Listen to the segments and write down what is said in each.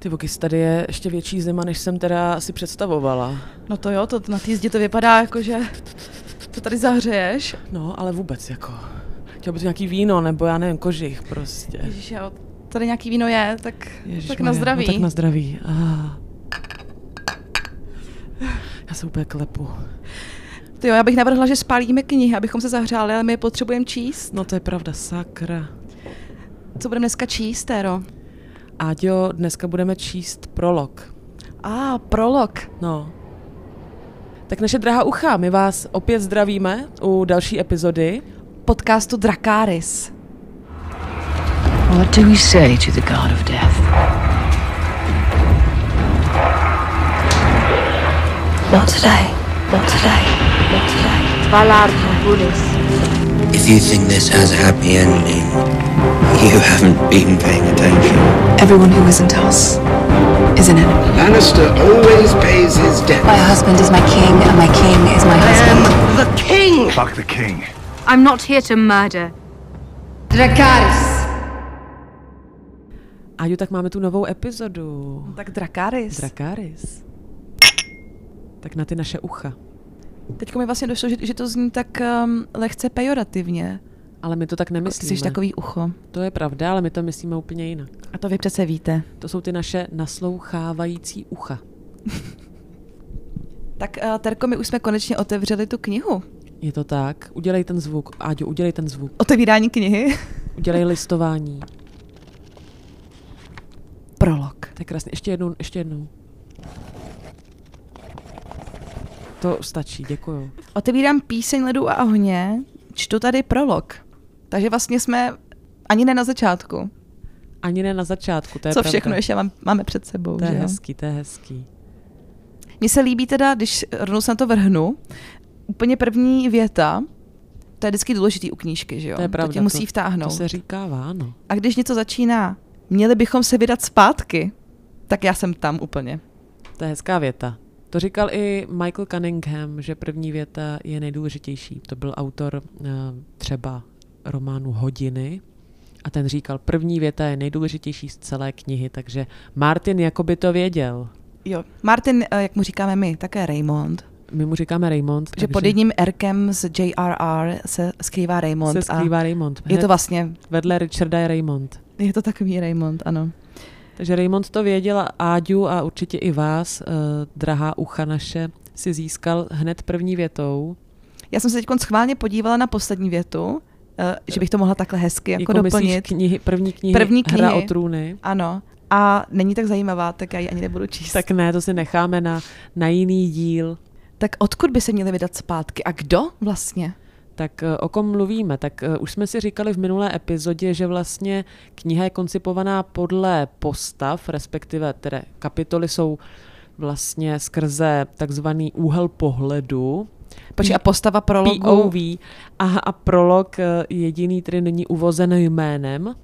Ty vokys, tady je ještě větší zima, než jsem teda si představovala. No to jo, to na té zdi to vypadá jako, že to tady zahřeješ. No, ale vůbec jako. Chtěl bys nějaký víno, nebo já nevím, kožich prostě. Ježíš, jo, tady nějaký víno je, tak, Ježiš tak na zdraví. No, tak na zdraví. Ah. Já se úplně klepu. Ty jo, já bych navrhla, že spálíme knihy, abychom se zahřáli, ale my je potřebujeme číst. No to je pravda, sakra. Co budeme dneska číst, Téro? Áďo, dneska budeme číst prolog. A, ah, prolog. No. Tak naše drahá ucha, my vás opět zdravíme u další epizody podcastu Dracaris. What do we say to the god of death? Not today. Not today. Not today. Valar Morghulis. If you think this has a happy ending, you haven't been paying attention. Everyone who isn't us is an enemy. Lannister always pays his debt. My husband is my king, and my king is my husband. the king! Fuck the king. I'm not here to murder. Dracarys. Áďo, tak máme tu novou epizodu. Tak Dracaris. Dracaris. Tak na ty naše ucha. Teď mi vlastně došlo, že, že to zní tak um, lehce pejorativně. Ale my to tak nemyslíme. Jsi takový ucho. To je pravda, ale my to myslíme úplně jinak. A to vy přece víte. To jsou ty naše naslouchávající ucha. tak uh, Terko, my už jsme konečně otevřeli tu knihu. Je to tak. Udělej ten zvuk. Áďo, udělej ten zvuk. Otevírání knihy. Udělej listování. Prolog. Tak krásně. Ještě jednou, ještě jednou. To stačí, děkuju. Otevírám píseň ledu a ohně, čtu tady prolog. Takže vlastně jsme ani ne na začátku. Ani ne na začátku, to je Co pravda. všechno ještě mám, máme před sebou. To je že hezký, to je hezký. Mně se líbí teda, když rovnou se na to vrhnu, úplně první věta, to je vždycky důležitý u knížky, že jo? To je pravda. To tě musí vtáhnout. To se říká ano. A když něco začíná, měli bychom se vydat zpátky, tak já jsem tam úplně. To je hezká věta. To říkal i Michael Cunningham, že první věta je nejdůležitější. To byl autor uh, třeba románu Hodiny a ten říkal, první věta je nejdůležitější z celé knihy, takže Martin jakoby to věděl. Jo. Martin, eh, jak mu říkáme my, také Raymond. My mu říkáme Raymond. Že pod jedním Rkem z JRR se skrývá Raymond. se skrývá a Raymond. je to vlastně, Vedle Richarda je Raymond. je to takový Raymond, ano. Takže Raymond to věděl a Áďu a určitě i vás, uh, drahá ucha naše, si získal hned první větou. Já jsem se teď schválně podívala na poslední větu, eh, že bych to mohla takhle hezky jako, Jako doplnit. knihy, první knihy, První Hra knihy. o trůny. Ano. A není tak zajímavá, tak já ji ani nebudu číst. Tak ne, to si necháme na, na jiný díl. tak odkud by se měli vydat zpátky? A kdo vlastně? Tak eh, o kom mluvíme? Tak eh, už jsme si říkali v minulé epizodě, že vlastně kniha je koncipovaná podle postav, respektive tedy kapitoly jsou vlastně skrze takzvaný úhel pohledu, Počkej, a postava prologu? POV a, a prolog eh, jediný tedy není uvozen jménem,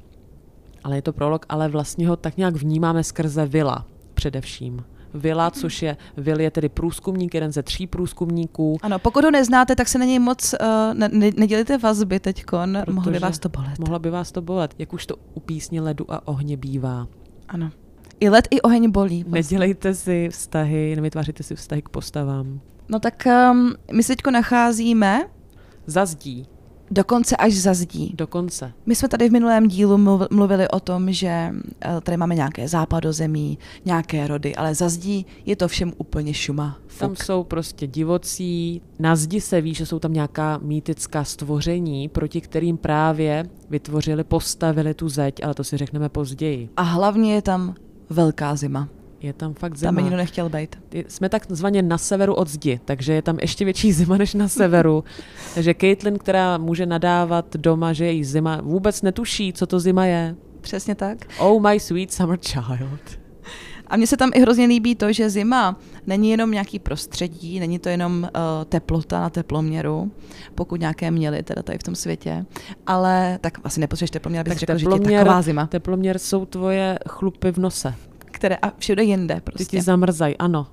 ale je to prolog, ale vlastně ho tak nějak vnímáme skrze Vila především. Vila, což je, Vil je tedy průzkumník, jeden ze tří průzkumníků, Ano, pokud ho neznáte, tak se na něj moc uh, ne, ne, nedělejte vazby teďkon, mohlo by vás to bolet. Mohla by vás to bolet, jak už to u písně ledu a ohně bývá. Ano. I led, i oheň bolí. Vlastně. Nedělejte si vztahy, nevytvářejte si vztahy k postavám. No tak um, my se teďko nacházíme Zazdí, dokonce až za zdí. dokonce. My jsme tady v minulém dílu mluv- mluvili o tom, že eh, tady máme nějaké západozemí, nějaké rody, ale za zdí je to všem úplně šuma. Tam Fuk. jsou prostě divocí, na zdi se ví, že jsou tam nějaká mýtická stvoření, proti kterým právě vytvořili, postavili tu zeď, ale to si řekneme později. A hlavně je tam velká zima. Je tam fakt Tam zima. by nikdo nechtěl být. Jsme takzvaně na severu od zdi, takže je tam ještě větší zima než na severu. takže Caitlin, která může nadávat doma, že je jí zima, vůbec netuší, co to zima je. Přesně tak. Oh my sweet summer child. A mně se tam i hrozně líbí to, že zima není jenom nějaký prostředí, není to jenom uh, teplota na teploměru, pokud nějaké měli teda tady v tom světě, ale tak asi nepotřebuješ teploměr, abych Tak řekl, že je taková zima, Teploměr jsou tvoje chlupy v nose. Které a všude jinde Ty prostě. ti zamrzají, ano.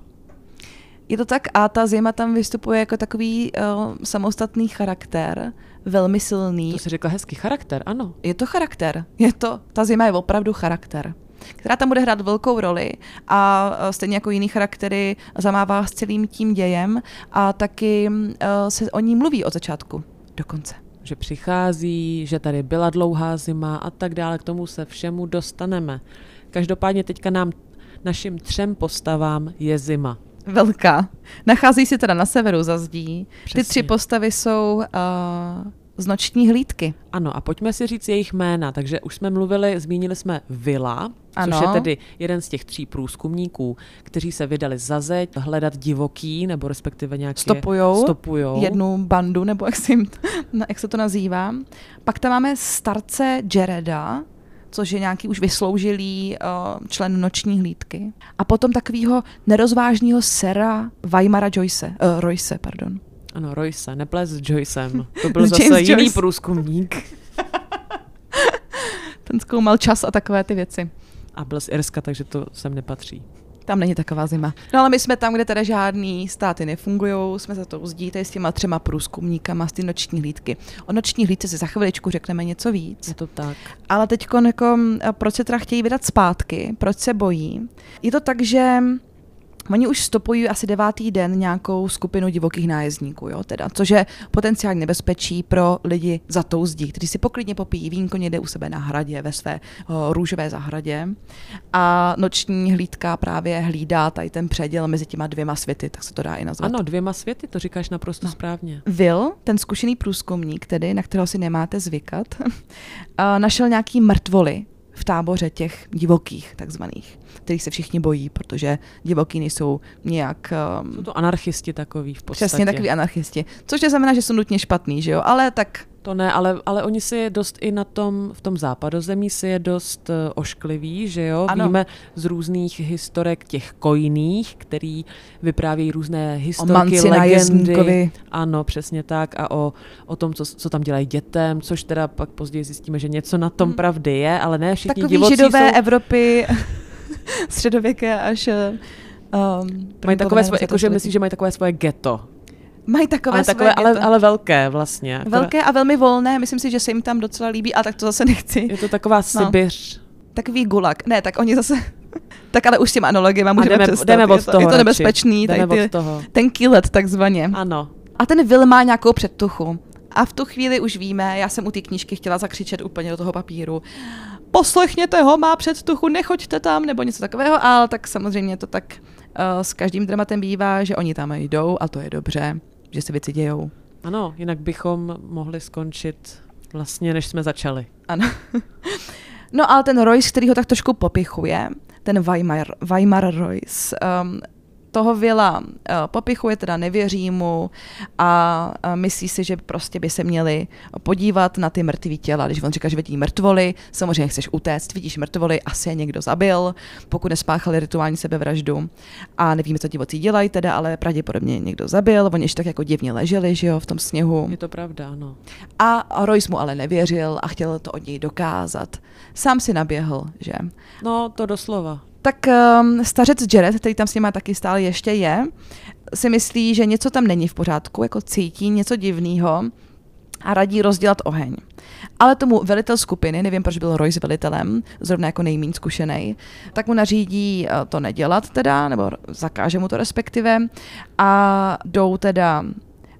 Je to tak a ta zima tam vystupuje jako takový uh, samostatný charakter, velmi silný. To si řekla hezký charakter, ano. Je to charakter, je to, ta zima je opravdu charakter. která tam bude hrát velkou roli a eh, stejně jako jiný charaktery zamává s celým tím dějem a taky eh, se o ní mluví od začátku do konce. Že přichází, že tady byla dlouhá zima a tak dále, k tomu se všemu dostaneme. Každopádně teďka nám, našim třem postavám je zima. Velká. Nachází se teda na severu za zdí. Přesně. Ty tři postavy jsou uh, z noční hlídky. Ano, a pojďme si říct jejich jména. Takže už jsme mluvili, zmínili jsme Vila, Ano. což je tedy jeden z těch tří průzkumníků, kteří se vydali za zeď hledat divoký, nebo respektive nějaké... Stopujou, Stopujou. jednu bandu, nebo jak se, jim, jak se to nazývá. Pak tam máme starce Jareda, což je nějaký už vysloužilý uh, člen noční hlídky. A potom takového nerozvážného sera Weimara Joyce, uh, Royce, pardon. Ano, Royce, neples s Joycem. To byl S zase James jiný Joyce. průzkumník. Ten zkoumal čas a takové ty věci. A byl z Irska, takže to sem nepatří. Tam není taková zima. No ale my jsme tam, kde teda žádný státy nefungují, jsme za to zdí tady s těma třema průzkumníkama z ty noční hlídky. O noční hlídce si za chviličku řekneme něco víc. Je to tak. Ale teď jako, a proč se teda chtějí vydat zpátky, proč se bojí? Je to tak, že Oni už stopují asi devátý den nějakou skupinu divokých nájezdníků, jo, teda, což je potenciální nebezpečí pro lidi za tou zdí, kteří si poklidně popíjí vínko někde u sebe na hradě, ve své o, růžové zahradě. A noční hlídka právě hlídá tady ten předěl mezi těma dvěma světy, tak se to dá i nazvat. Ano, dvěma světy, to říkáš naprosto no. správně. Will, ten zkušený průzkumník, tedy, na kterého si nemáte zvykat, a našel nějaký mrtvoly v táboře těch divokých, takzvaných, kterých se všichni bojí, protože divoký nejsou nějak... Jsou Um, to anarchisti takový v podstatě. přesně takový anarchisti. Což neznamená, že jsou nutně špatný, že jo? Ale tak To ne, ale, ale oni si je dost i na tom, v tom západozemí si je dost uh, oškliví, že jo? Ano. Víme z různých historek těch kojných, který vyprávějí různé o historky, manci legendy. Ano, přesně tak. A o, o tom, co, co tam dělají dětem, což teda pak později zjistíme, že něco na tom pravdy je, ale ne všichni Takový divocí židové jsou... Evropy středověké až... Um, Mají takové svoje, jakože myslíš, že mají takové svoje ghetto. Mají takové, Ale, takové, ale, ale velké vlastně. Akorát- Velké a velmi volné, myslím si, že se jim tam docela líbí, a tak to zase nechci. Je to taková Sibiř. Takový gulag. Ne, tak oni zase... tak ale už s těma analogiemi můžeme jdeme- přestat. jdeme od je to, toho je to nebezpečný, tady Jdeme ty, od toho. ten kilet takzvaně. Ano. A ten Will má nějakou předtuchu. A v tu chvíli už víme, já jsem u té knížky chtěla zakřičet úplně do toho papíru. Poslechněte ho, má předtuchu, nechoďte tam, nebo něco takového, ale tak samozřejmě to tak uh, s každým dramatem bývá, že oni tam jdou a to je dobře, že se věci dějou. Ano, jinak bychom mohli skončit vlastně, než jsme začali. Ano. No ale ten Royce, který ho tak trošku popichuje, ten Weimar, Weimar Royce, um, toho Vila uh, popichuje, teda nevěří mu a myslí si, že prostě by se měli podívat na ty mrtvý těla. Když on říká, že vidí mrtvoly, samozřejmě chceš utéct, vidíš mrtvoly, asi je někdo zabil, pokud nespáchali rituální sebevraždu. A nevíme, co divocí dělají teda, ale pravděpodobně někdo zabil, oni ještě tak jako divně leželi, že jo, v tom sněhu. Je to pravda, ano. A Royce mu ale nevěřil a chtěl to od něj dokázat. Sám si naběhl, že? No, to doslova. Tak um, stařec Jared, který tam s nima taky stále ještě je, si myslí, že něco tam není v pořádku, jako cítí něco divného a radí rozdělat oheň. Ale tomu velitel skupiny, nevím, proč byl Royce velitelem, zrovna jako nejmín zkušený, tak mu nařídí eh, to nedělat teda, nebo zakáže mu to respektive a jdou teda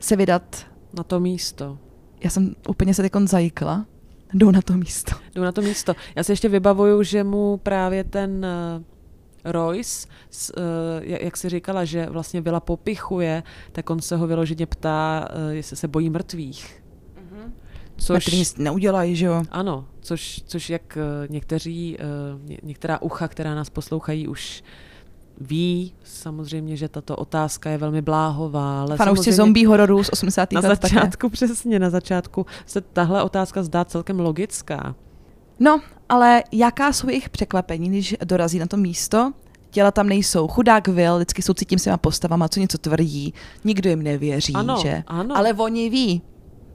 se vydat, Na to místo. já jsem úplně se teď zajíkla, jdou na to místo. Jdu na to místo. Já si ještě vybavuju, že mu právě ten uh, Royce, uh, jak, si říkala, že vlastně Vila popichuje, tak on se ho vyloženě ptá, uh, jestli se bojí mrtvých. Což... Což, nic neudělají, že jo? ano, což, což jak uh, někteří, ně, některá ucha, která nás poslouchají, už ví samozřejmě, že tato otázka je velmi bláhová. Ale Fanoušci samozřejmě- zombie hororů z 80. Na let také. začátku, přesně, na začátku se tahle otázka zdá celkem logická. No, ale jaká jsou jejich překvapení, když dorazí na to místo? Těla tam nejsou. Chudák Will, vždycky soucítím s těma postavama, co něco tvrdí. Nikdo jim nevěří, Ano, že? ano. Ale oni ví.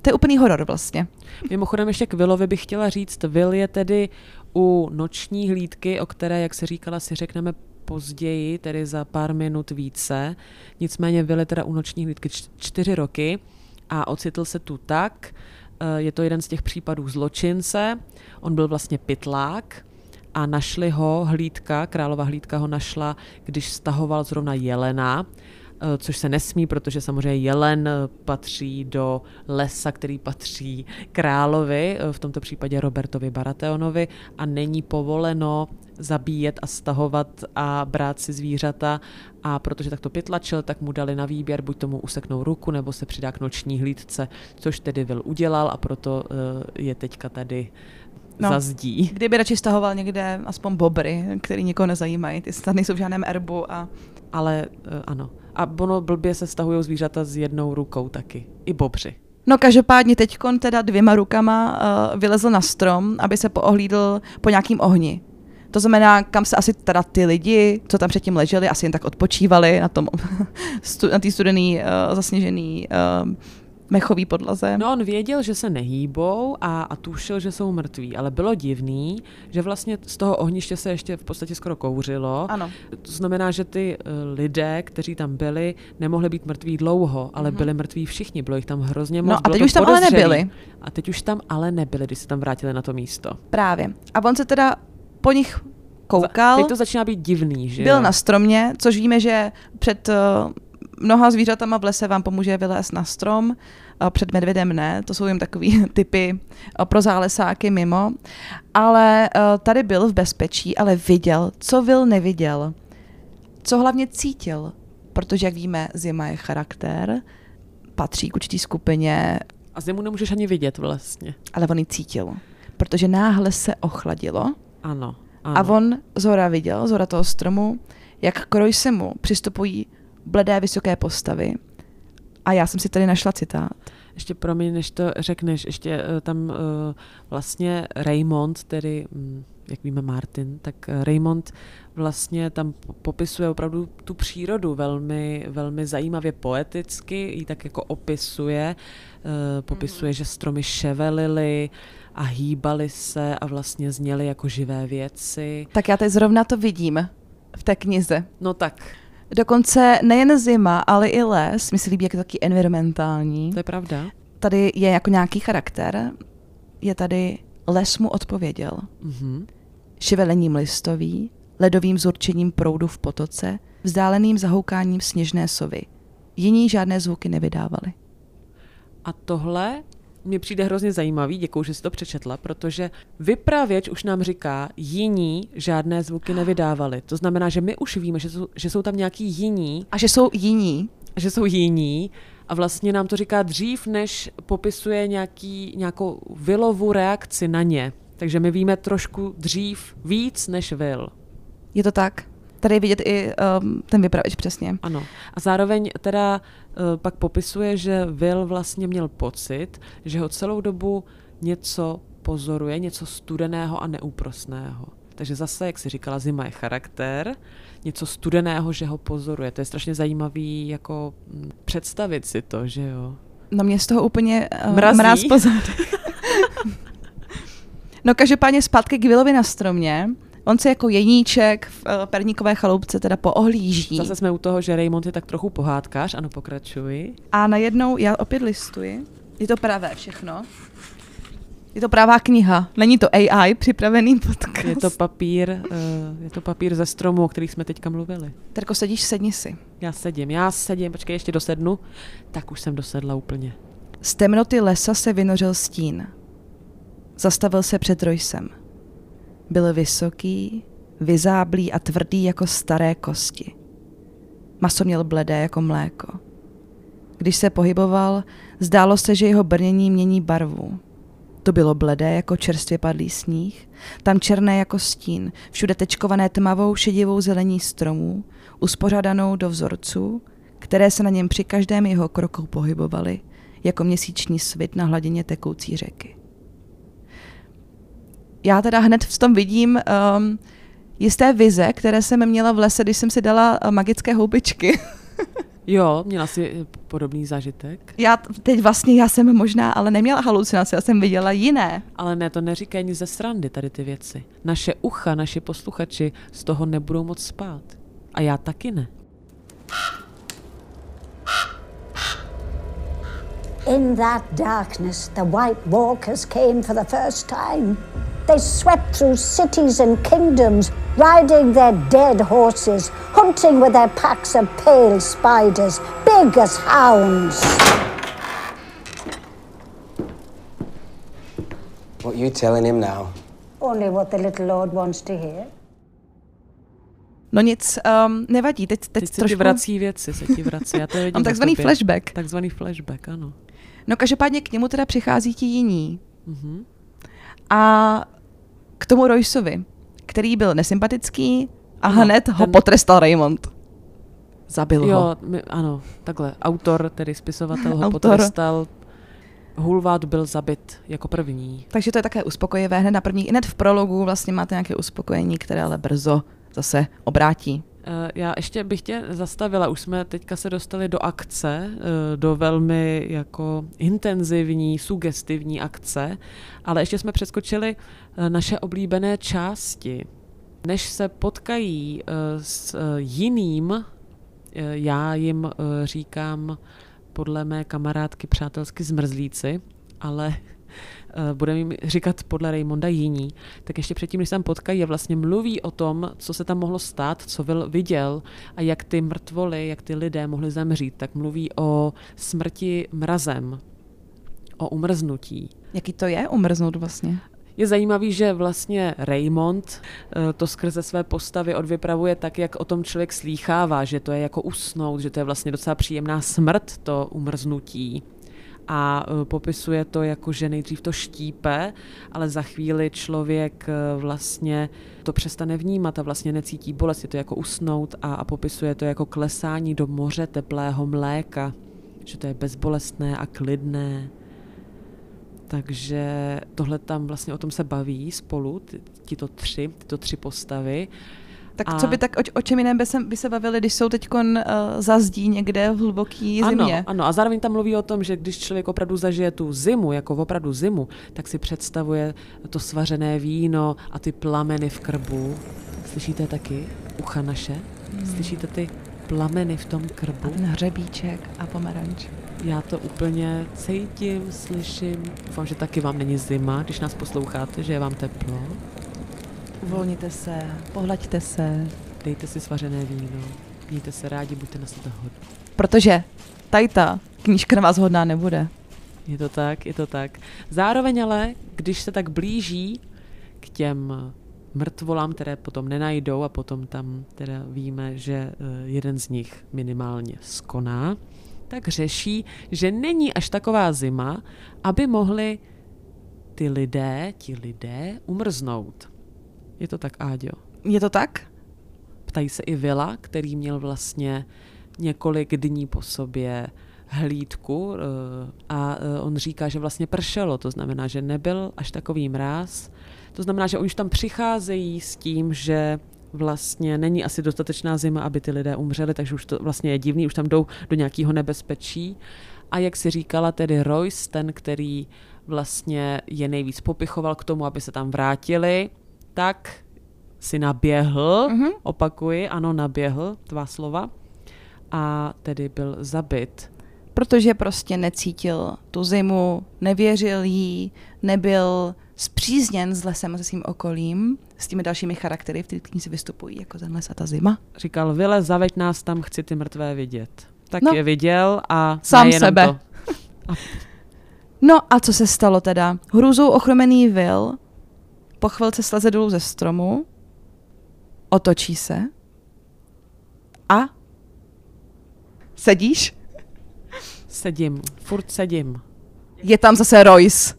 To je úplný horor vlastně. Mimochodem ještě k Willovi bych chtěla říct, Will je tedy u noční hlídky, o které, jak se říkala, si řekneme později, tedy za pár minut více. Nicméně Will je teda u noční hlídky čtyři roky a ocitl se tu tak, je to jeden z těch případů zločince, on byl vlastně pytlák a našli ho, hlídka, králová hlídka ho našla, když stahoval zrovna jelena, eh, což se nesmí, protože samozřejmě jelen eh, patří do lesa, který patří královi, eh, v tomto případě Robertovi Baratheonovi a není povoleno zabíjet a stahovat a brát si zvířata a protože tak to pytlačil, tak mu dali na výběr, buď tomu useknou ruku, nebo se přidá k noční hlídce, což tedy Will udělal a proto je teďka tady no, za zdí. Kdyby radši stahoval někde aspoň bobry, který nikoho nezajímají, ty snad nejsou v žádném erbu a... Ale ano. A ono blbě se stahují zvířata s jednou rukou taky. I bobři. No každopádně teďkon teda dvěma rukama uh, vylezl na strom, aby se poohlídl po nějakým ohni. To znamená, kam se asi teda ty lidi, co tam předtím leželi, asi jen tak odpočívali na tom, na té studený, uh, zasněžený uh, mechový podlaze. No on věděl, že se nehýbou a, a tušil, že jsou mrtví, ale bylo divný, že vlastně z toho ohniště se ještě v podstatě skoro kouřilo. Ano. To znamená, že ty uh, lidé, kteří tam byli, nemohli být mrtví dlouho, ale mm-hmm. byli mrtví všichni, bylo jich tam hrozně moc. No a teď už tam ale nebyli. A teď už tam ale nebyli, když se tam vrátili na to místo. Právě. A on se teda po nich koukal. Teď to začíná být divný, že Byl jo? na stromě, což víme, že před uh, mnoha zvířatama v lese vám pomůže vylézt na strom, před medvědem ne, to jsou jen takový typy pro zálesáky mimo. Ale tady byl v bezpečí, ale viděl, co Vil neviděl. Co hlavně cítil, protože jak víme, zima je charakter, patří k určitý skupině. A zimu nemůžeš ani vidět vlastně. Ale on ji cítil, protože náhle se ochladilo. Ano. ano. A on zhora viděl, zhora toho stromu, jak kroj se mu přistupují bledé vysoké postavy. A já jsem si tady našla citát. Ještě promiň, než to řekneš, ještě uh, tam uh, vlastně Raymond, tedy um, jak víme Martin, tak uh, Raymond vlastně tam popisuje opravdu tu přírodu velmi, velmi zajímavě poeticky, ji tak jako opisuje, popisuje, mm. že stromy ševelily a hýbaly se a vlastně zněly jako živé věci. Tak já teď zrovna to vidím v té knize. No tak. Dokonce nejen zima, ale i les, mi se líbí jako taky environmentální. To je pravda. Tady je jako nějaký charakter, je tady les mu odpověděl. Mm-hmm. Šivelením listový, ledovým zurčením proudu v potoce, vzdáleným zahoukáním sněžné sovy. Jiní žádné zvuky nevydávali. A tohle mě přijde hrozně zajímavý, děkuji, že jsi to přečetla, protože vypravěč už nám říká, jiní žádné zvuky nevydávali. To znamená, že my už víme, že jsou, že jsou tam nějaký jiní. A že jsou jiní. Že jsou jiní. A vlastně nám to říká dřív, než popisuje nějaký, nějakou vilovu reakci na ně. Takže my víme trošku dřív víc než vil. Je to tak? Tady je vidět i um, ten vypravěč přesně. Ano. A zároveň teda uh, pak popisuje, že Will vlastně měl pocit, že ho celou dobu něco pozoruje, něco studeného a neúprosného. Takže zase, jak si říkala, zima je charakter, něco studeného, že ho pozoruje. To je strašně zajímavý jako mm, představit si to, že jo. No mě z toho úplně uh, Mrazí. mráz pozad. no každopádně zpátky k Willovi na stromě. On se jako jeníček v uh, perníkové chaloupce teda poohlíží. Zase jsme u toho, že Raymond je tak trochu pohádkář, ano, pokračuji. A najednou, já opět listuji, je to pravé všechno. Je to pravá kniha, není to AI připravený podcast. Je to papír, uh, je to papír ze stromu, o kterých jsme teďka mluvili. Terko, sedíš, sedni si. Já sedím, já sedím, počkej, ještě dosednu. Tak už jsem dosedla úplně. Z temnoty lesa se vynořil stín. Zastavil se před Roysem. Byl vysoký, vyzáblý a tvrdý jako staré kosti. Maso měl bledé jako mléko. Když se pohyboval, zdálo se, že jeho brnění mění barvu. To bylo bledé jako čerstvě padlý sníh, tam černé jako stín, všude tečkované tmavou šedivou zelení stromů, uspořádanou do vzorců, které se na něm při každém jeho kroku pohybovaly, jako měsíční svit na hladině tekoucí řeky já teda hned v tom vidím um, jisté vize, které jsem měla v lese, když jsem si dala uh, magické houbičky. Jo, měla si podobný zážitek? Já teď vlastně, já jsem možná, ale neměla halucinace, já jsem viděla jiné. Ale ne, to neříkají ani ze srandy tady ty věci. Naše ucha, naši posluchači z toho nebudou moc spát. A já taky ne. In that darkness, the White Walkers came for the first time. They swept through cities and kingdoms, riding their dead horses, hunting with their packs of pale spiders, big as hounds. What you telling him now? Only what the little lord wants to hear. No nic, um, nevadí, teď, teď, Teď se ti trošku... vrací věci, se ti vrací. Já to vidím Mám takzvaný tobě. flashback. Takzvaný flashback, ano. No každopádně k němu teda přichází ti jiní. Mhm. A k tomu Royceovi, který byl nesympatický a No, hned ho ten- potrestal Raymond. Zabil ho. Jo, my, ano, takhle. Autor, tedy spisovatel, ho Autor. potrestal. Hulvad byl zabit jako první. Takže to je také uspokojivé. Hned na první, hned v prologu vlastně máte nějaké uspokojení, které ale brzo zase obrátí. Eh, Já ještě bych tě zastavila, už jsme teďka se dostali do akce, eh, do velmi jako intenzivní, sugestivní akce, ale ještě jsme přeskočili eh, naše oblíbené části. Než se potkají s jiným, já jim říkám podle mé kamarádky přátelsky zmrzlíci, ale budeme jim říkat podle Raymonda jiní, tak ještě předtím, než se tam potkají, vlastně mluví o tom, co se tam mohlo stát, co Will viděl a jak ty mrtvoly, jak ty lidé mohli zemřít, tak mluví o smrti mrazem, o umrznutí. Jaký to je umrznout vlastně? Je zajímavý, že vlastně Raymond eh, to skrze své postavy odvypravuje tak, jak o tom člověk slýchává, že to je jako usnout, že to je vlastně docela příjemná smrt, to umrznutí. A eh, popisuje to jako, že nejdřív to štípe, ale za chvíli člověk eh, vlastně to přestane vnímat a vlastně necítí bolest, je to jako usnout a, a popisuje to jako klesání do moře teplého mléka, že to je bezbolestné a klidné. Takže tohle tam vlastně o tom se baví spolu, ty, tito tři, tyto tři postavy. Tak A- co by tak, o, o čem jiném by se, by se bavili, když jsou teď uh, za zdí někde v hluboký zimě? Ano, ano, a zároveň tam mluví o tom, že když člověk opravdu zažije tu zimu, jako opravdu zimu, tak si představuje to svařené víno a ty plameny v krbu. Slyšíte taky ucha naše? Slyšíte ty plameny v tom A krbu? ten hřebíček a pomeranč. Já to úplně cítím, slyším. Doufám, že taky vám není zima, když nás posloucháte, že je vám teplo. Uvolněte se, pohlaďte se, Dejte si svařené víno, mějte se rádi, buďte na sebe hodní. protože tady ta knížka na vás hodná nebude. Je to tak, je to tak. Zároveň ale, když se tak blíží k těm mrtvolám, které potom nenajdou a potom tam teda víme, že eh, jeden z nich minimálně skoná, tak řeší, že není až taková zima, aby mohli ty lidé, ti lidé umrznout. Je to tak, Áďo? Je to tak? Ptají se i Vila, který měl vlastně několik dní po sobě hlídku eh, a eh, on říká, že vlastně pršelo, to znamená, že nebyl až takový mráz. To znamená, že oni už tam přicházejí s tím, že vlastně není asi dostatečná zima, aby ty lidé umřeli, takže už to vlastně je divný, už tam jdou do nějakého nebezpečí. A jak si říkala tedy Royce, ten, který vlastně je nejvíc popichoval k tomu, aby se tam vrátili, tak si naběhl, Mhm. mm-hmm. opakuji, ano, naběhl, tvá slova, a tedy byl zabit. Protože prostě necítil tu zimu, nevěřil jí, nebyl zpřízněn s lesem a se svým okolím, s těmi dalšími charaktery, v té knize vystupují, jako ten les a ta zima. Říkal, Vile, zaveď nás tam, chci ty mrtvé vidět. Tak No. je viděl a Sám sebe. To. No a co se stalo teda? Hrůzou ochromený Will po chvilce sleze dolů ze stromu, otočí se a sedíš? Sedím, furt sedím. Je tam zase Royce.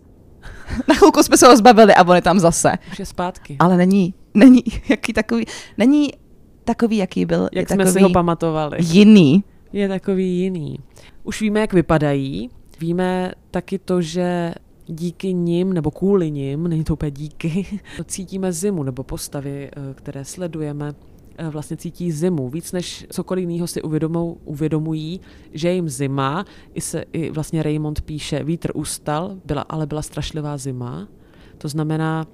Na chvilku jsme se ho zbavili a on je tam zase. Už je zpátky. Ale není, není, jaký takový, není takový, jaký byl. Jak je jsme takový si ho pamatovali. Jiný. Je takový jiný. Už víme, jak vypadají. Víme taky to, že díky nim, nebo kvůli nim, není to úplně díky, cítíme zimu, nebo postavy, eh, které sledujeme, eh, vlastně cítí zimu. Víc než cokoliv jiného si uvědomou, uvědomují, že jim zima. I, se, I vlastně Raymond píše, vítr ustal, byla, ale byla strašlivá zima. To znamená,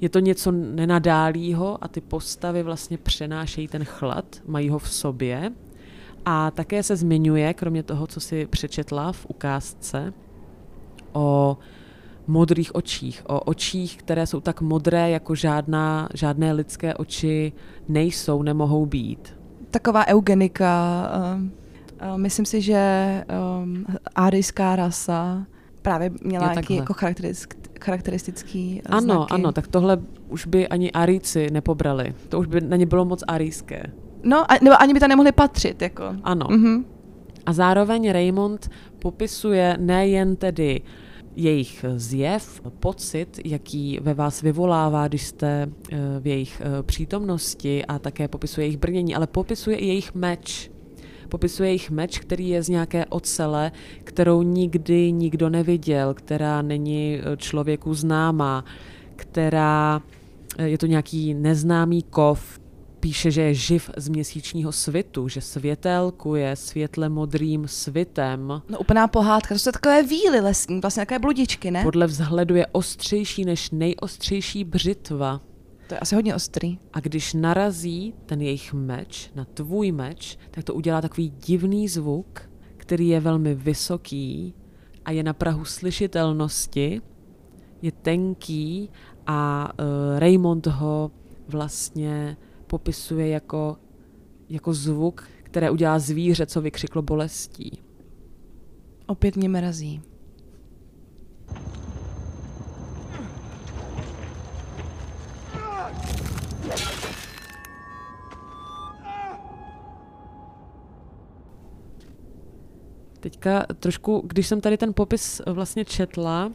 je to něco nenadálýho a ty postavy vlastně přenášejí ten chlad, mají ho v sobě. A také se zmiňuje, kromě toho, co si přečetla v ukázce, o modrých očích, o očích, které jsou tak modré, jako žádná, žádné lidské oči nejsou, nemohou být. Taková eugenika. Um, um, myslím si, že um, árijská rasa právě měla nějaký jako charakteristický, eh, Ano, znaky. ano, tak tohle už by ani Aríci nepobrali. To už by na ně bylo moc arijské. No, a, nebo ani by tam nemohli patřit, jako. Ano. Mhm. A zároveň Raymond popisuje nejen tedy jejich zjev, pocit, jaký ve vás vyvolává, když jste eh, v jejich eh, přítomnosti a také popisuje jejich brnění, ale popisuje i jejich meč. Popisuje jejich meč, který je z nějaké ocele, kterou nikdy nikdo neviděl, která není eh, člověku známá, která eh, je to nějaký neznámý kov, píše, že je živ z měsíčního svitu, že světelkuje světle modrým svitem. No úplná pohádka, to jsou takové víly lesní, vlastně takové bludičky, ne? Podle vzhledu je ostřejší než nejostřejší břitva. To je asi hodně ostrý. A když narazí ten jejich meč na tvůj meč, tak to udělá takový divný zvuk, který je velmi vysoký a je na prahu slyšitelnosti, je tenký a uh, Raymond ho vlastně popisuje jako, jako zvuk, které udělá zvíře, co vykřiklo bolestí. Opět mě mrazí. Teďka trošku, když jsem tady ten popis vlastně četla,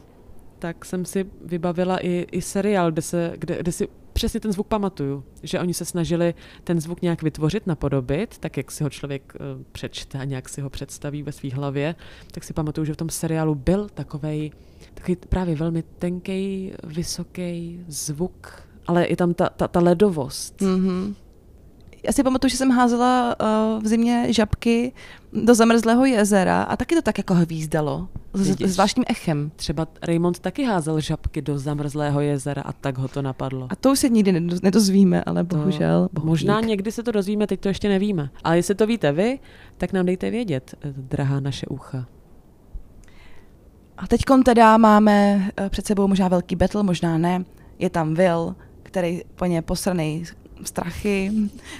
tak jsem si vybavila i, i seriál, kde, se, kde, kde si přesně ten zvuk pamatuju. Že oni se snažili ten zvuk nějak vytvořit, napodobit, tak jak si ho člověk uh, přečte a nějak si ho představí ve své hlavě, tak si pamatuju, že v tom seriálu byl takovej, takový právě velmi tenký, vysoký zvuk, ale i tam ta, ta, ta ledovost. Mhm. Já si pamatuju, že jsem házela uh, v zimě žabky do zamrzlého jezera a taky to tak jako hvízdalo. S, zvláštním echem. Třeba Raymond taky házel žabky do zamrzlého jezera a tak ho to napadlo. A to už se nikdy nedo- nedozvíme, ale To bohužel. Možná někdy se to dozvíme, teď to ještě nevíme. Ale jestli to víte vy, tak nám dejte vědět, eh, drahá naše ucha. A teď teda máme eh, před sebou možná velký battle, možná ne. Je tam Will, který po ně posraný strachy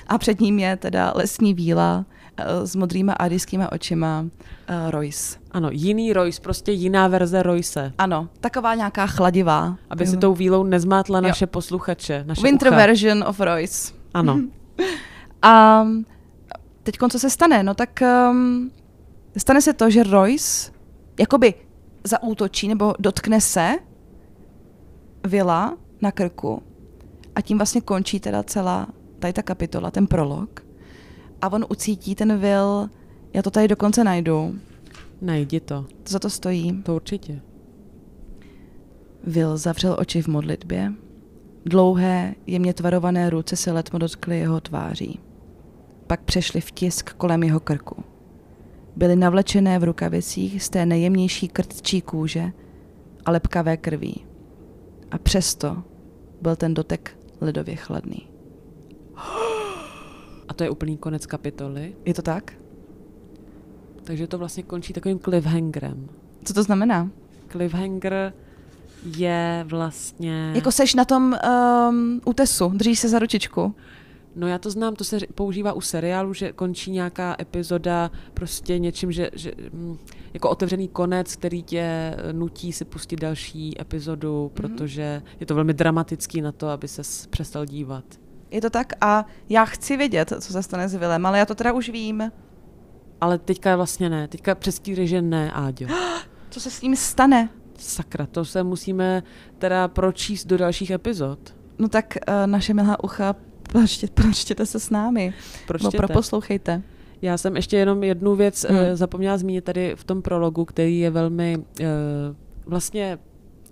a před ním je teda lesní víla eh, s modrýma arijskýma očima eh, Royce. Ano, jiný Royce, prostě jiná verze Royce. Ano, taková nějaká chladivá. Aby si tou vílou nezmátla Jo. naše posluchače, naše Winter ucha. version of Royce. Ano. A teď co se stane? No tak um, stane se to, že Royce jakoby zaútočí nebo dotkne se Vila na krku a tím vlastně končí teda celá tady ta kapitola, ten prolog. A on ucítí ten Will, já to tady dokonce najdu, Najdi to. to za to stojí. To určitě. Will zavřel oči v modlitbě. Dlouhé, jemně tvarované ruce se letmo dotkly jeho tváří. Pak přešly v tisk kolem jeho krku. Byly navlečené v rukavicích z té nejjemnější krtčí kůže a lepkavé krví. A přesto byl ten dotek ledově chladný. A to je úplný konec kapitoly. Je to tak? Takže to vlastně končí takovým cliffhangerem. Co to znamená? Cliffhanger je vlastně... Jako seš na tom um, útesu, držíš se za ručičku. No já to znám, to se používá u seriálu, že končí nějaká epizoda prostě něčím, že, že mm, jako otevřený konec, který tě eh, nutí si pustit další epizodu, protože je to velmi dramatický na to, aby se přestal dívat. Je to tak? A já chci vědět, co se stane s Willem, ale já to teda už vím. Ale teďka vlastně ne, teďka přestíře, že ne, Áďo. Co se s ním stane? Sakra, to se musíme teda pročíst do dalších epizod. No tak uh, naše milá ucha, pročtě, pročtěte se s námi. Proč No, proposlouchejte. Já jsem ještě jenom jednu věc Hmm. hmm. zapomněla zmínit tady v tom prologu, který je velmi uh, vlastně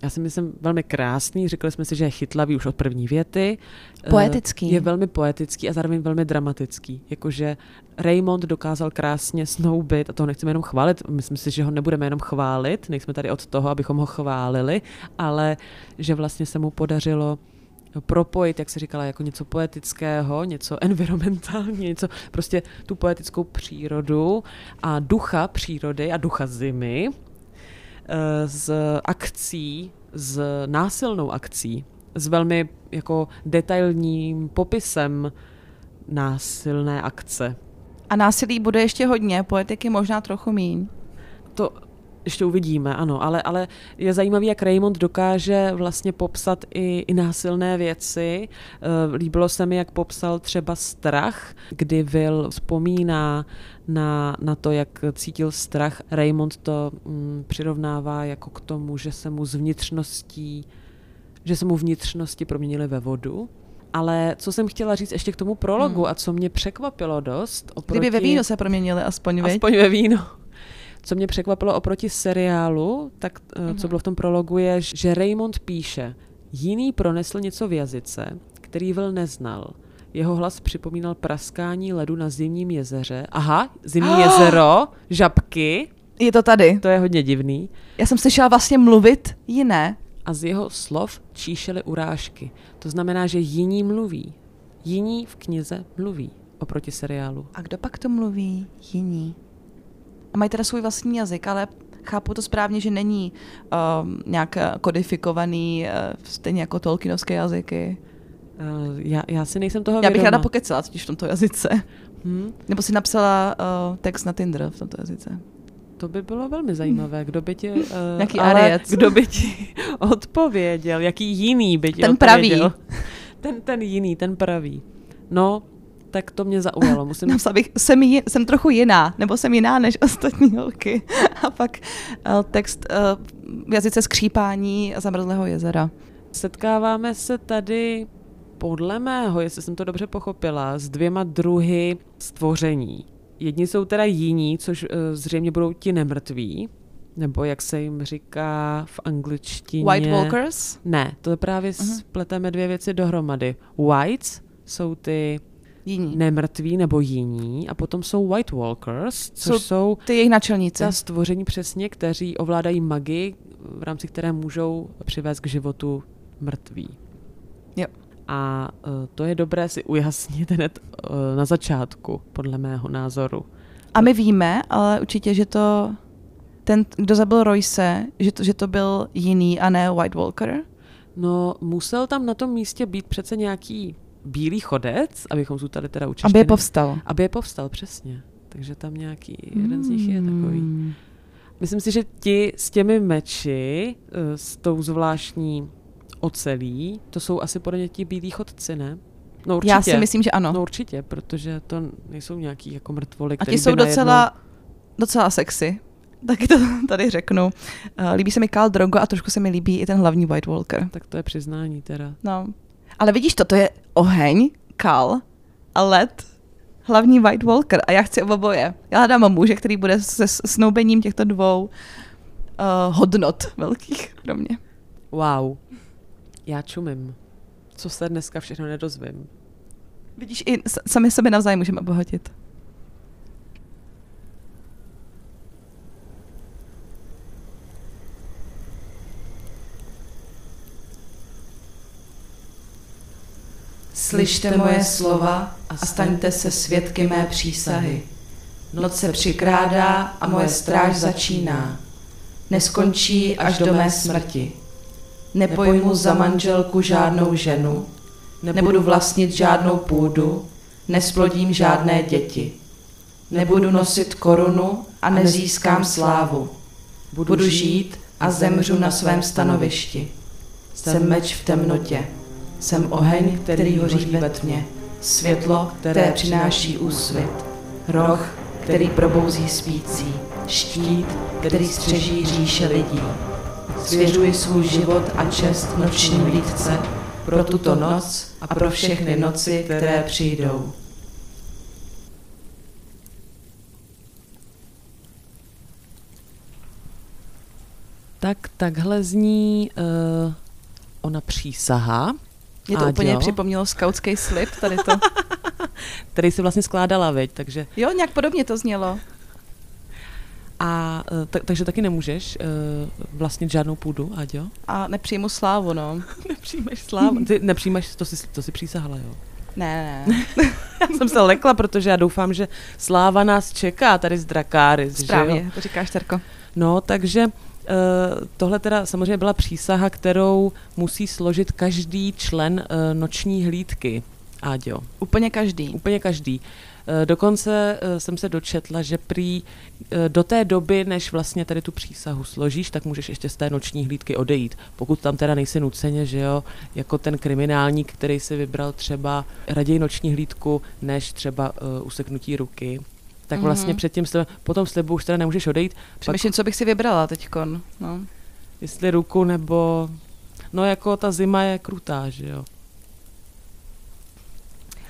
já si myslím velmi krásný, řekli jsme si, že je chytlavý už od první věty. Eh, Poetický. Je velmi poetický a zároveň velmi dramatický. Jakože Raymond dokázal krásně snoubit, a toho nechceme jenom chválit, myslím si, že ho nebudeme jenom chválit, nejsme tady od toho, abychom ho chválili, ale že vlastně se mu podařilo propojit, jak se říkala, jako něco poetického, něco environmentální, něco prostě tu poetickou přírodu a ducha přírody a ducha zimy eh, z akcí s násilnou akcí, s velmi jako detailním popisem násilné akce. A násilí bude ještě hodně, poetiky možná trochu míň. To ještě uvidíme, ano, ale, ale je zajímavý, jak Raymond dokáže vlastně popsat i, i násilné věci. Eh, Líbilo se mi, jak popsal třeba strach, kdy Will vzpomíná na, na to, jak cítil strach. Raymond to mm, přirovnává jako k tomu, že se mu z vnitřností, že se mu vnitřnosti proměnily ve vodu. Ale co jsem chtěla říct ještě k tomu prologu hmm. a co mě překvapilo dost. Oproti... Kdyby ve víno se proměnili aspoň, veď? Aspoň ve víno. Co mě překvapilo oproti seriálu, tak mm-hmm. co bylo v tom prologu, je, že Raymond píše, jiný pronesl něco v jazyce, který Will neznal. Jeho hlas připomínal praskání ledu na zimním jezeře. Aha, zimní oh! jezero, žabky. Je to tady. To je hodně divný. Já jsem slyšela vlastně mluvit jiné. A z jeho slov číšely urážky. To znamená, že jiní mluví. Jiní v knize mluví oproti seriálu. A kdo pak to mluví? Jiní. A mají teda svůj vlastní jazyk, ale chápu to správně, že není um, nějak kodifikovaný, uh, stejně jako tolkienovské jazyky. Uh, já, já si nejsem toho Já bych ráda pokecala totiž v tomto jazyce. Hmm? Nebo si napsala uh, text na Tinder v tomto jazyce. To by bylo velmi zajímavé. Kdo by ti, uh, Jaký ale kdo by ti odpověděl? Jaký jiný by ti ten odpověděl? Pravý. Ten, ten jiný, ten pravý. No, tak to mě zaujalo. Musím... Napsala bych, jsem, j- jsem trochu jiná, nebo jsem jiná než ostatní holky. A pak uh, text uh, v jazyce skřípání zamrzlého jezera. Setkáváme se tady podle mého, jestli jsem to dobře pochopila, s dvěma druhy stvoření. Jedni jsou teda jiní, což uh, zřejmě budou ti nemrtví, nebo jak se jim říká v angličtině. White Walkers? Ne, to právě uh-huh. spleteme dvě věci dohromady. Whites jsou ty jiní. nemrtví nebo jiní a potom jsou White Walkers, což jsou, jsou ty jejich načelníci. Ta stvoření přesně, kteří ovládají magii, v rámci které můžou přivést k životu mrtví. Jo. A uh, to je dobré si ujasnit hned uh, na začátku, podle mého názoru. A my víme, ale určitě, že to ten, kdo zabil Royce, že to, že to byl jiný a ne White Walker? No, musel tam na tom místě být přece nějaký bílý chodec, abychom zůstali teda učeštiny. Aby je povstal. Aby je povstal, přesně. Takže tam nějaký, jeden z nich je takový. Hmm. Myslím si, že ti s těmi meči, eh, s tou zvláštní ocelí, to jsou asi podle mě ti bílí chodci, ne? No určitě. Já si myslím, že ano. No určitě, protože to nejsou nějaký jako mrtvoly, A ti jsou docela, docela sexy. Tak to tady řeknu. Uh, líbí se mi Kal Drogo a trošku se mi líbí i ten hlavní White Walker. Tak to je přiznání teda. No, ale vidíš, toto je oheň, kal a led, hlavní White Walker a já chci oboje. Já hledám muže, který bude se snoubením těchto dvou uh, hodnot velkých pro mě. Wow. Já čumím. Co se dneska všechno nedozvím. Vidíš, i sami sebe navzájem můžeme obohatit. Slyšte moje slova a staňte se svědky mé přísahy. Noc se přikrádá a moje stráž začíná. Neskončí až do mé smrti. Nepojmu za manželku žádnou ženu, nebudu vlastnit žádnou půdu, nesplodím žádné děti. Nebudu nosit korunu a nezískám slávu. Budu žít a zemřu na svém stanovišti. Jsem meč v temnotě. Jsem oheň, který hoří ve tmě, světlo, které přináší úsvit, roh, který probouzí spící, štít, který střeží říše lidí. Svěřuji svůj život a čest nočním lídce pro tuto noc a pro všechny noci, které přijdou. Tak takhle zní uh, ona přísaha, mě to Áďo. úplně připomnělo skautský slib, tady to. Který si vlastně skládala, veď, takže... Jo, nějak podobně to znělo. A e, tak, takže taky nemůžeš uh, vlastnit žádnou půdu, Aďo? A nepřijmu slávu, no. Nepřijmeš slávu? Ty nepřijímaš, to si, to si přísahala, jo? Ne, ne. já jsem se lekla, protože já doufám, že sláva nás čeká tady z Drakáry. Správně, že jo? to říkáš, Terko. No, takže tohle teda samozřejmě byla přísaha, kterou musí složit každý člen uh, noční hlídky. Áďo. Úplně každý. Úplně každý. Eh, dokonce eh, jsem se dočetla, že prý eh, do té doby, než vlastně tady tu přísahu složíš, tak můžeš ještě z té noční hlídky odejít. Pokud tam teda nejsi nuceně, že jo, jako ten kriminálník, který si vybral třeba raději noční hlídku, než třeba uh, useknutí ruky, tak vlastně mm-hmm. předtím slib, po tom slibu už teda nemůžeš odejít. Přemýšlím, co bych si vybrala teďkon. No. Jestli ruku nebo... No jako ta zima je krutá, že jo.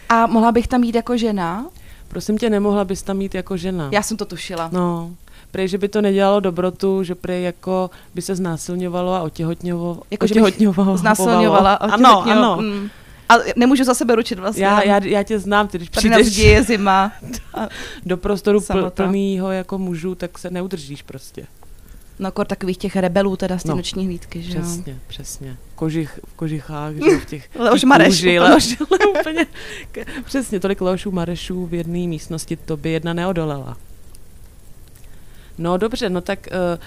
A mohla bych tam jít jako žena? Prosím tě, nemohla bys tam jít jako žena. Já jsem to tušila. No, prej, že by to nedělalo dobrotu, že prej jako by se znásilňovalo a otěhotňovalo. Jako, otěhotňovalo. Znásilňovala. Ano, ano. Mm. A nemůžu za sebe ručit vlastně. Já, já, já tě znám, ty když Tady přijdeš je zima. do prostoru pl, plnýho jako mužů, tak se neudržíš prostě. No, kor takových těch rebelů teda z té no, noční hlídky, že Přesně, jo? přesně. Kožich, v kožichách, že v těch Leoš Mareš. Leoš, úplně, přesně, tolik Leošů Marešů v jedné místnosti, to by jedna neodolala. No dobře, no tak uh,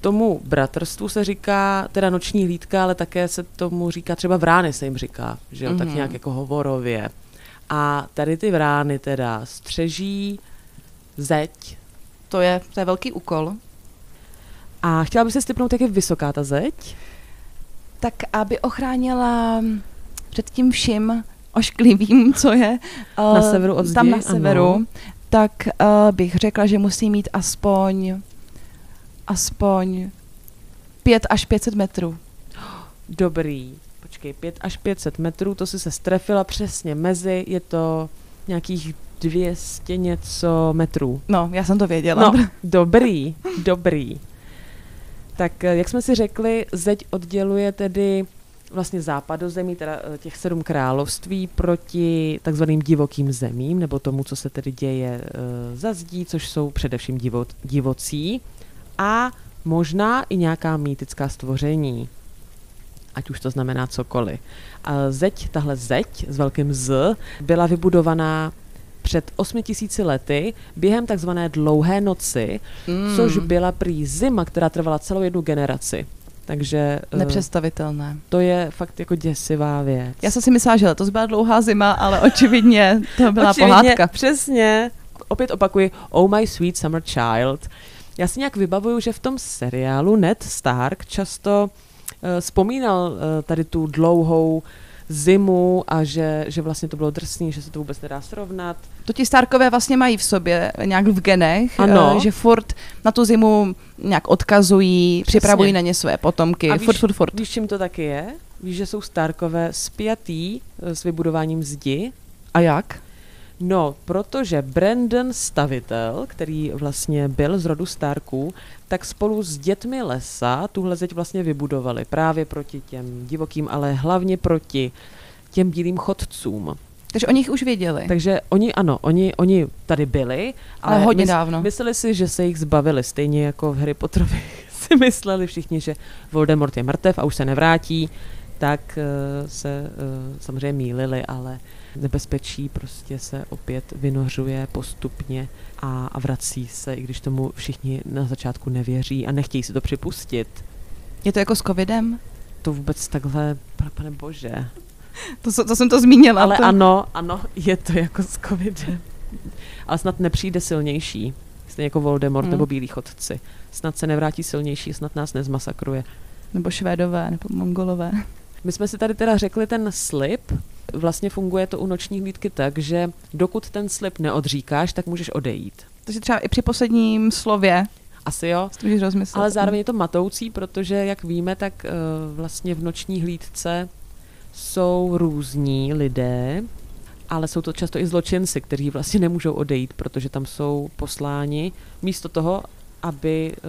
tomu bratrstvu se říká teda noční hlídka, ale také se tomu říká třeba vrány se jim říká, že jo, mm-hmm. tak mhm. nějak jako hovorově. A tady ty vrány teda střeží zeď. To je, to je velký úkol. A chtěla bych se stipnout, jak je vysoká ta zeď? Tak aby ochránila před tím vším ošklivým, co je na severu od zdi, tam na severu, ano. tak uh, bych řekla, že musí mít aspoň aspoň 5 až 500 metrů. Dobrý. Počkej, 5 až 500 metrů, to si se strefila přesně mezi, je to nějakých 200 něco metrů. No, já jsem to věděla. No, dobrý, dobrý. Tak eh, jak jsme si řekli, zeď odděluje tedy vlastně západozemí, teda eh, těch sedm království proti takzvaným divokým zemím, nebo tomu, co se tedy děje uh, za zdí, což jsou především divo, divocí a možná i nějaká mýtická stvoření, ať už to znamená cokoliv. A zeď, tahle zeď s velkým Z byla vybudovaná před 8000 lety během takzvané dlouhé noci, mm. což byla prý zima, která trvala celou jednu generaci. Takže... Eh, Nepředstavitelné. To je fakt jako děsivá věc. Já jsem si myslela, že to byla dlouhá zima, ale očividně to byla očividně, pohádka. Přesně. Opět opakuji, Oh my sweet summer child. Já si nějak vybavuju, že v tom seriálu Ned Stark často uh, vzpomínal uh, tady tu dlouhou zimu a že, že vlastně to bylo drsný, že se to vůbec nedá srovnat. To ti Starkové vlastně mají v sobě, nějak v genech, ano. Uh, že furt na tu zimu nějak odkazují, Přesně. připravují na ně své potomky. A víš, furt, furt, furt. Víš, čím to taky je? Víš, že jsou Starkové spjatý s vybudováním zdi. A jak? No, protože Brandon Stavitel, který vlastně byl z rodu Starků, tak spolu s dětmi lesa tuhle zeď vlastně vybudovali právě proti těm divokým, ale hlavně proti těm bílým chodcům. Takže oni jich už věděli. Takže oni, ano, oni, oni tady byli, ale, ale hodně mys- dávno. Mysleli si, že se jich zbavili, stejně jako v Harry Potterovi si mysleli všichni, že Voldemort je mrtev a už se nevrátí, tak uh, se uh, samozřejmě mýlili, ale nebezpečí prostě se opět vynořuje postupně a, a vrací se, i když tomu všichni na začátku nevěří a nechtějí si to připustit. Je to jako s covidem? To vůbec takhle, pane bože. To, to jsem to zmínila. Ale to... ano, ano, je to jako s covidem. Ale snad nepřijde silnější. Stejně jako Voldemort hmm. nebo Bílí chodci. Snad se nevrátí silnější, snad nás nezmasakruje. Nebo Švédové, nebo Mongolové. My jsme si tady teda řekli ten slib, vlastně funguje to u noční hlídky tak, že dokud ten slib neodříkáš, tak můžeš odejít. Takže třeba i při posledním slově asi jo. Ale zároveň je to matoucí, protože jak víme, tak uh, vlastně v noční hlídce jsou různí lidé, ale jsou to často i zločinci, kteří vlastně nemůžou odejít, protože tam jsou posláni místo toho, aby uh,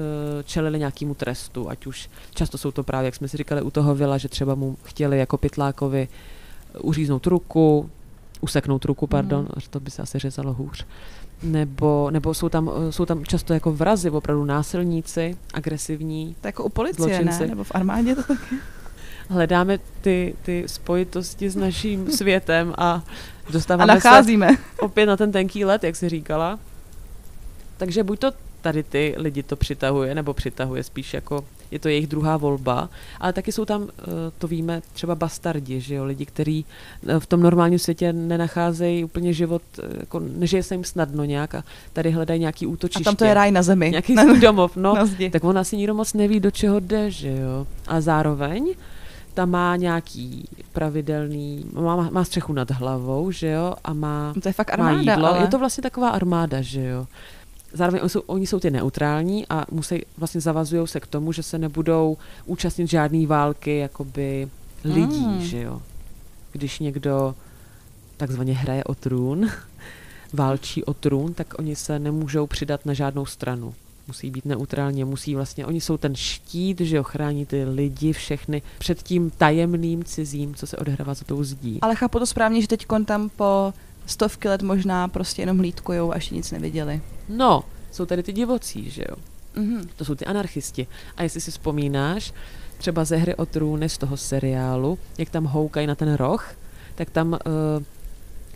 čelili nějakému trestu, ať už často jsou to právě, jak jsme si říkali u toho Vila, že třeba mu chtěli jako Pytlákovi uříznout ruku, useknout ruku, pardon, mm. to by se asi řezalo hůř. Nebo, nebo jsou, tam, jsou tam často jako vrazy, opravdu násilníci, agresivní. To jako u policie, zločinci. ne? Nebo v armádě to taky? Hledáme ty, ty spojitosti s naším světem a dostáváme a nacházíme. se opět na ten tenký let, jak jsi říkala. Takže buď to tady ty lidi to přitahuje, nebo přitahuje spíš jako je to jejich druhá volba, ale taky jsou tam, eh, to víme, třeba bastardi, že jo, lidi, kteří eh, v tom normálním světě nenacházejí úplně život, eh, jako nežije se jim snadno nějak a tady hledají nějaký útočiště. A tam to je ráj na zemi. Nějaký svůj domov, no. Na zdi. tak on asi nikdo moc neví, do čeho jde, že jo. A zároveň ta má nějaký pravidelný, má, má střechu nad hlavou, že jo, a má, To je fakt má armáda, jídlo. ale... Je to vlastně taková armáda, že jo. Zároveň oni jsou, oni jsou ty neutrální a musí, vlastně zavazují se k tomu, že se nebudou účastnit žádné války jakoby lidí, Mm. že jo. Když někdo takzvaně hraje o trůn, válčí o trůn, tak oni se nemůžou přidat na žádnou stranu. Musí být neutrálně, musí vlastně, oni jsou ten štít, že jo, chrání ty lidi všechny před tím tajemným cizím, co se odehrává za tou zdí. Ale chápu to správně, že teď tam po stovky let možná prostě jenom hlídkujou a ještě nic neviděli. No, jsou tady ty divocí, že jo. Mhm. To jsou ty anarchisti. A jestli si vzpomínáš, třeba ze hry o trůny z toho seriálu, jak tam houkají na ten roh, tak tam uh,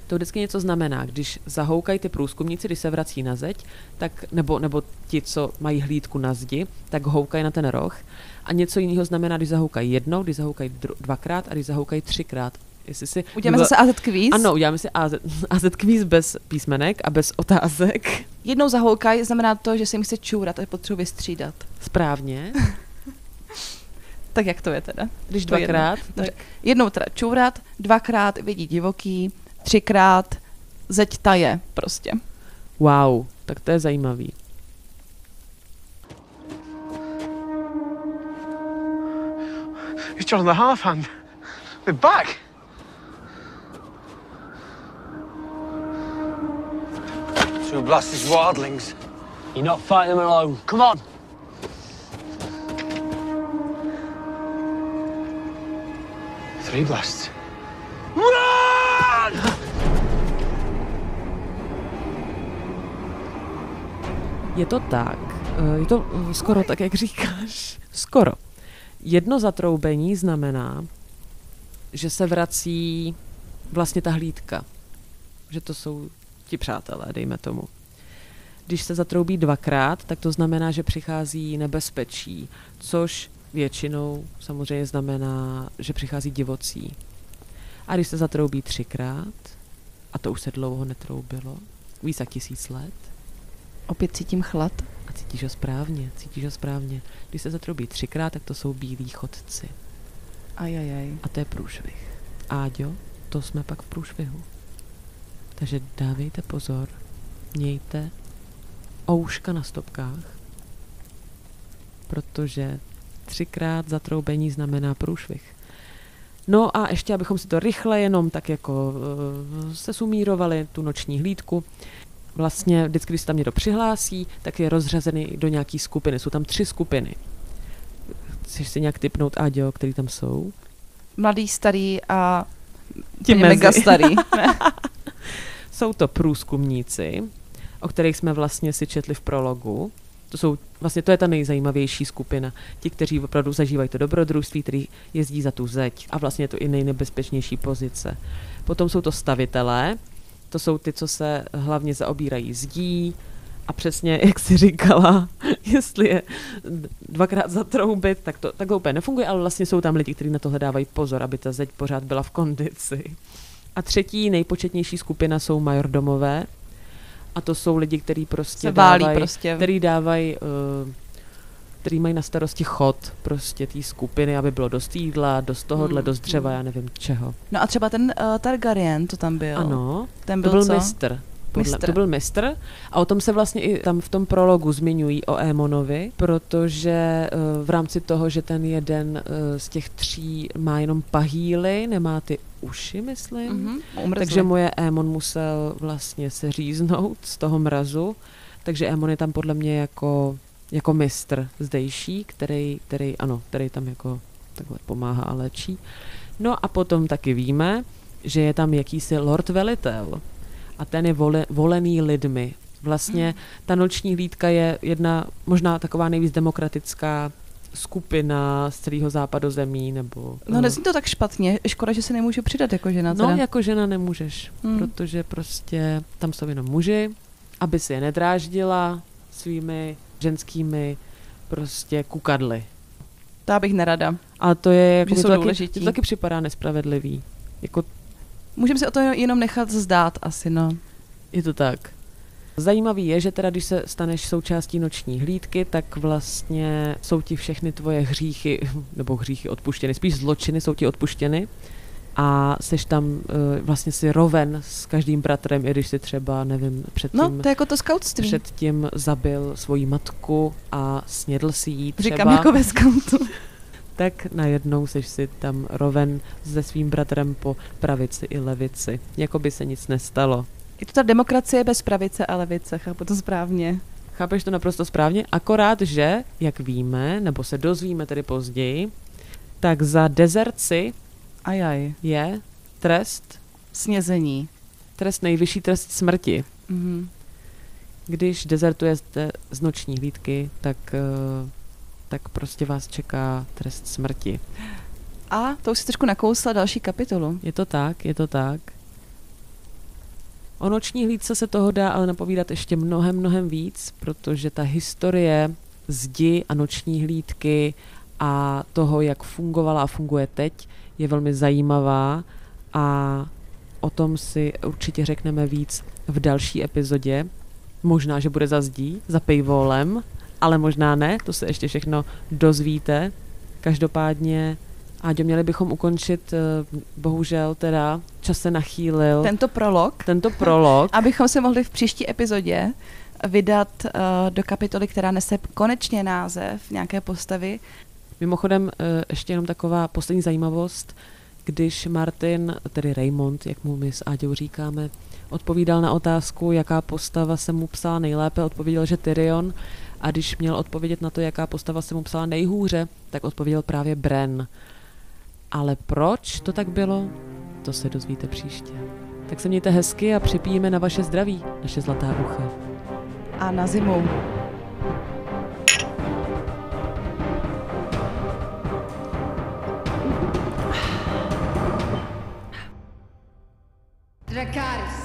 to vždycky něco znamená. Když zahoukají ty průzkumníci, když se vrací na zeď, tak, nebo, nebo ti, co mají hlídku na zdi, tak houkají na ten roh. A něco jiného znamená, když zahoukají jednou, když zahoukají dru- dvakrát a když zahoukají třikrát. Jestli si Uděláme Google- zase AZ kvíz. Ano, uděláme si AZ, AZ kvíz bez písmenek a bez otázek. Jednou zahoukaj znamená to, že se jim chce čůrat a potřebuji vystřídat. Správně. Tak jak to je teda? Když dvakrát, Dobře. Jednou teda čůrat, dvakrát vidí divoký, třikrát zeď taje prostě. Wow, tak to je zajímavý. It's John the Half Hand. We're back. Two blasted wildlings. You're not fighting them alone. Come on. Three blasts. Run! Je to tak, eh, je to skoro tak, jak říkáš. Skoro. Jedno zatroubení znamená, že se vrací vlastně ta hlídka. Že to jsou ti přátelé, dejme tomu. Když se zatroubí dvakrát, tak to znamená, že přichází nebezpečí, což většinou samozřejmě znamená, že přichází divocí. A když se zatroubí třikrát, a to už se dlouho netroubilo, víc jak tisíc let, Opět cítím chlad. a cítíš ho správně, cítíš ho správně. Když se zatroubí třikrát, tak to jsou bílí chodci. Ajajaj. A to je průšvih. Áďo, to jsme pak v průšvihu. Takže dávejte pozor, mějte ouška na stopkách, protože třikrát zatroubení znamená průšvih. No a ještě, abychom si to rychle jenom tak jako uh, se sumírovali, tu noční hlídku, vlastně vždycky, když se tam někdo přihlásí, tak je rozřazený do nějaký skupiny. Jsou tam tři skupiny. Chceš si nějak typnout, Áďo, který tam jsou? Mladý, starý a Ti mega starý. Jsou to průzkumníci, o kterých jsme vlastně si četli v prologu. To jsou, vlastně to je ta nejzajímavější skupina. Ti, kteří opravdu zažívají to dobrodružství, který jezdí za tu zeď a vlastně je to i nejnebezpečnější pozice. Potom jsou to stavitelé, to jsou ty, co se hlavně zaobírají zdí a přesně, jak si říkala, jestli je dvakrát zatroubit, tak to takhle úplně nefunguje, ale vlastně jsou tam lidi, kteří na to dávají pozor, aby ta zeď pořád byla v kondici. A třetí nejpočetnější skupina jsou majordomové. A to jsou lidi, kteří prostě dávají, prostě. který dávají, uh, který mají na starosti chod prostě té skupiny, aby bylo dost jídla, dost tohohle, Mm, dost dřeva, mm. já nevím čeho. No a třeba ten uh, Targaryen, to tam byl. Ano, Ten to byl byl co? mistr. Podle, Mistr. To byl mistr a o tom se vlastně i tam v tom prologu zmiňují o Émonovi, protože eh, v rámci toho, že ten jeden eh, z těch tří má jenom pahýly, nemá ty uši, myslím, Mhm, umrzli. takže moje Émon musel vlastně se říznout z toho mrazu, takže Émon je tam podle mě jako, jako mistr zdejší, který, který, ano, který tam jako takhle pomáhá a léčí. No a potom taky víme, že je tam jakýsi lord velitel a ten je vole, volený lidmi. Vlastně ta noční hlídka je jedna možná taková nejvíc demokratická skupina z celého západu zemí, nebo... No nezní to tak špatně. Škoda, že se nemůžu přidat jako žena. No, teda. jako žena nemůžeš, Hmm. protože prostě tam jsou jenom muži, aby si je nedráždila svými ženskými prostě kukadly. To bych nerada. A to je, jako to taky, to taky připadá nespravedlivý. Jako Můžeme si o to jenom nechat zdát asi, no. Je to tak. Zajímavý je, že teda když se staneš součástí noční hlídky, tak vlastně jsou ti všechny tvoje hříchy, nebo hříchy odpuštěny, spíš zločiny jsou ti odpuštěny a seš tam eh, vlastně si roven s každým bratrem, i když si třeba, nevím, předtím, No, to je jako to skautství. předtím zabil svoji matku a snědl si jí třeba. Říkám jako ve skautu. tak najednou seš si tam roven se svým bratrem po pravici i levici. Jako by se nic nestalo. Je to ta demokracie bez pravice a levice, chápu to správně. Chápeš to naprosto správně, akorát, že, jak víme, nebo se dozvíme tedy později, tak za dezerci Ajaj. je trest, Snězení. trest nejvyšší trest smrti. Mhm. Když dezertujete z noční hlídky, tak, eh, tak prostě vás čeká trest smrti. A to už si trošku nakousla další kapitolu. Je to tak, je to tak. O noční hlídce se toho dá ale napovídat ještě mnohem, mnohem víc, protože ta historie zdi a noční hlídky a toho, jak fungovala a funguje teď, je velmi zajímavá a o tom si určitě řekneme víc v další epizodě. Možná, že bude za zdí, za paywallem, ale možná ne, to se ještě všechno dozvíte. Každopádně, Áďo, měli bychom ukončit, eh, bohužel teda, čas se nachýlil, Tento prolog, tento prolog. abychom se mohli v příští epizodě vydat uh, do kapitoly, která nese konečně název nějaké postavy. Mimochodem, eh, ještě jenom taková poslední zajímavost, když Martin, tedy Raymond, jak mu my s Áďou říkáme, odpovídal na otázku, jaká postava se mu psala nejlépe, odpověděl, že Tyrion, a když měl odpovědět na to, jaká postava se mu psala nejhůře, tak odpověděl právě Bren. Ale proč to tak bylo, to se dozvíte příště. Tak se mějte hezky a připijeme na vaše zdraví, naše zlatá ucha. A na zimu. Dracarys.